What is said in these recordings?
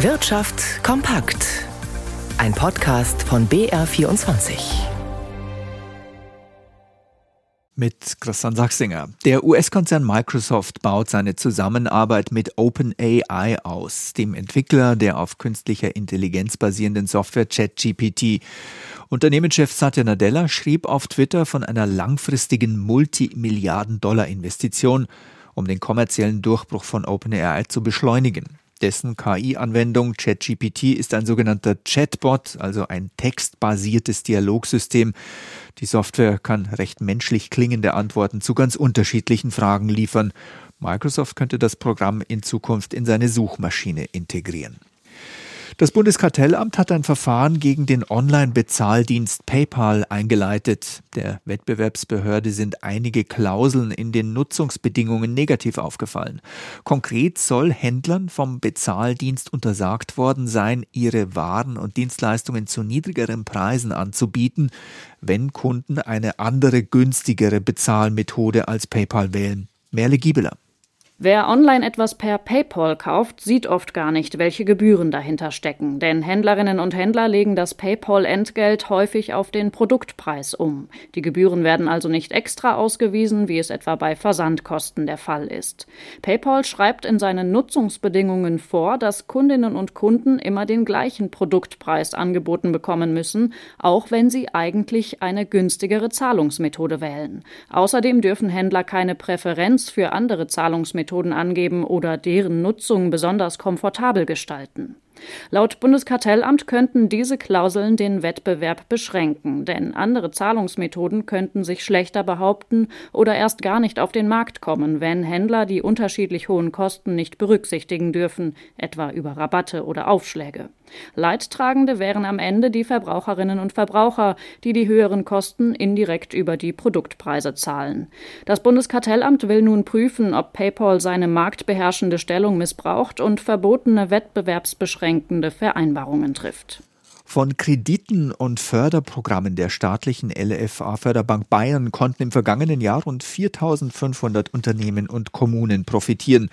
Wirtschaft kompakt. Ein Podcast von BR24. Mit Christian Sachsinger. Der US-Konzern Microsoft baut seine Zusammenarbeit mit OpenAI aus, dem Entwickler der auf künstlicher Intelligenz basierenden Software ChatGPT. Unternehmenschef Satya Nadella schrieb auf Twitter von einer langfristigen Multimilliarden-Dollar-Investition, um den kommerziellen Durchbruch von OpenAI zu beschleunigen. Dessen KI-Anwendung ChatGPT ist ein sogenannter Chatbot, also ein textbasiertes Dialogsystem. Die Software kann recht menschlich klingende Antworten zu ganz unterschiedlichen Fragen liefern. Microsoft könnte das Programm in Zukunft in seine Suchmaschine integrieren. Das Bundeskartellamt hat ein Verfahren gegen den Online-Bezahldienst PayPal eingeleitet. Der Wettbewerbsbehörde sind einige Klauseln in den Nutzungsbedingungen negativ aufgefallen. Konkret soll Händlern vom Bezahldienst untersagt worden sein, ihre Waren und Dienstleistungen zu niedrigeren Preisen anzubieten, wenn Kunden eine andere günstigere Bezahlmethode als PayPal wählen. Merle Giebeler. Wer online etwas per PayPal kauft, sieht oft gar nicht, welche Gebühren dahinter stecken, denn Händlerinnen und Händler legen das PayPal-Entgelt häufig auf den Produktpreis um. Die Gebühren werden also nicht extra ausgewiesen, wie es etwa bei Versandkosten der Fall ist. PayPal schreibt in seinen Nutzungsbedingungen vor, dass Kundinnen und Kunden immer den gleichen Produktpreis angeboten bekommen müssen, auch wenn sie eigentlich eine günstigere Zahlungsmethode wählen. Außerdem dürfen Händler keine Präferenz für andere Zahlungsmethoden Methoden angeben oder deren Nutzung besonders komfortabel gestalten. Laut Bundeskartellamt könnten diese Klauseln den Wettbewerb beschränken, denn andere Zahlungsmethoden könnten sich schlechter behaupten oder erst gar nicht auf den Markt kommen, wenn Händler die unterschiedlich hohen Kosten nicht berücksichtigen dürfen, etwa über Rabatte oder Aufschläge. Leidtragende wären am Ende die Verbraucherinnen und Verbraucher, die die höheren Kosten indirekt über die Produktpreise zahlen. Das Bundeskartellamt will nun prüfen, ob PayPal seine marktbeherrschende Stellung missbraucht und verbotene wettbewerbsbeschränkende Vereinbarungen trifft. Von Krediten und Förderprogrammen der staatlichen LFA Förderbank Bayern konnten im vergangenen Jahr rund 4500 Unternehmen und Kommunen profitieren.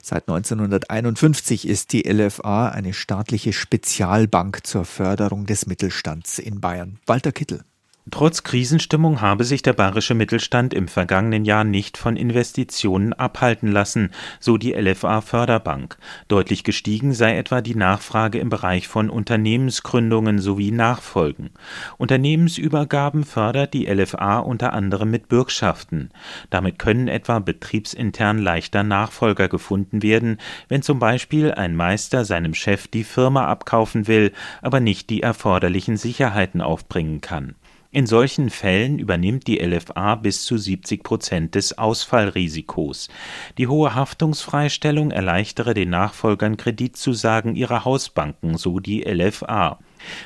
Seit 1951 ist die LFA eine staatliche Spezialbank zur Förderung des Mittelstands in Bayern. Walter Kittel. Trotz Krisenstimmung habe sich der bayerische Mittelstand im vergangenen Jahr nicht von Investitionen abhalten lassen, so die LFA Förderbank. Deutlich gestiegen sei etwa die Nachfrage im Bereich von Unternehmensgründungen sowie Nachfolgen. Unternehmensübergaben fördert die LFA unter anderem mit Bürgschaften. Damit können etwa betriebsintern leichter Nachfolger gefunden werden, wenn zum Beispiel ein Meister seinem Chef die Firma abkaufen will, aber nicht die erforderlichen Sicherheiten aufbringen kann. In solchen Fällen übernimmt die LFA bis zu 70 Prozent des Ausfallrisikos. Die hohe Haftungsfreistellung erleichtere den Nachfolgern Kreditzusagen ihrer Hausbanken, so die LFA.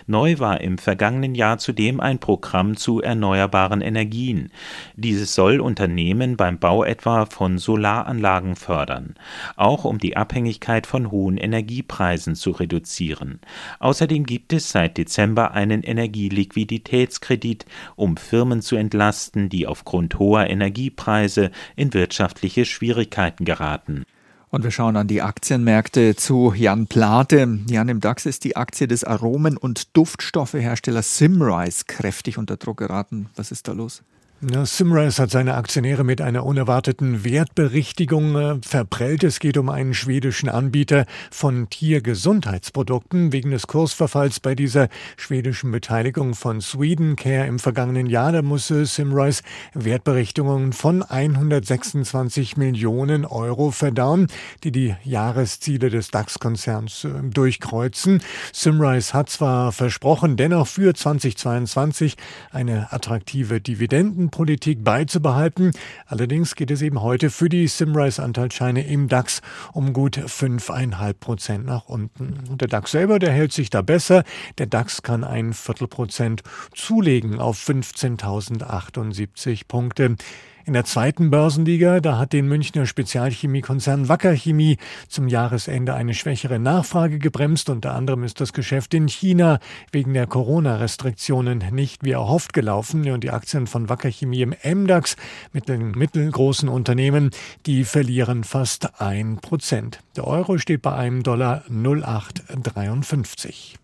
Neu war im vergangenen Jahr zudem ein Programm zu erneuerbaren Energien. Dieses soll Unternehmen beim Bau etwa von Solaranlagen fördern, auch um die Abhängigkeit von hohen Energiepreisen zu reduzieren. Außerdem gibt es seit Dezember einen Energieliquiditätskredit, um Firmen zu entlasten, die aufgrund hoher Energiepreise in wirtschaftliche Schwierigkeiten geraten. Und wir schauen an die Aktienmärkte zu Jan Plate. Jan, im DAX ist die Aktie des Aromen- und Duftstoffeherstellers Simrise kräftig unter Druck geraten. Was ist da los? Simrise hat seine Aktionäre mit einer unerwarteten Wertberichtigung äh, verprellt. Es geht um einen schwedischen Anbieter von Tiergesundheitsprodukten. Wegen des Kursverfalls bei dieser schwedischen Beteiligung von Swedencare im vergangenen Jahr, da musste Simrise Wertberichtungen von 126 Millionen Euro verdauen, die die Jahresziele des DAX-Konzerns äh, durchkreuzen. Simrise hat zwar versprochen, dennoch für 2022 eine attraktive Dividenden Politik beizubehalten. Allerdings geht es eben heute für die Simrise-Anteilsscheine im DAX um gut 5,5 Prozent nach unten. Und der DAX selber, der hält sich da besser. Der DAX kann ein Viertelprozent zulegen auf 15.078 Punkte. In der zweiten Börsenliga, da hat den Münchner Spezialchemiekonzern Wacker Chemie zum Jahresende eine schwächere Nachfrage gebremst. Unter anderem ist das Geschäft in China wegen der Corona-Restriktionen nicht wie erhofft gelaufen. Und die Aktien von Wacker Chemie im MDAX mit den mittelgroßen Unternehmen, die verlieren fast ein Prozent. Der Euro steht bei einem Dollar 0,853.